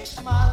makes my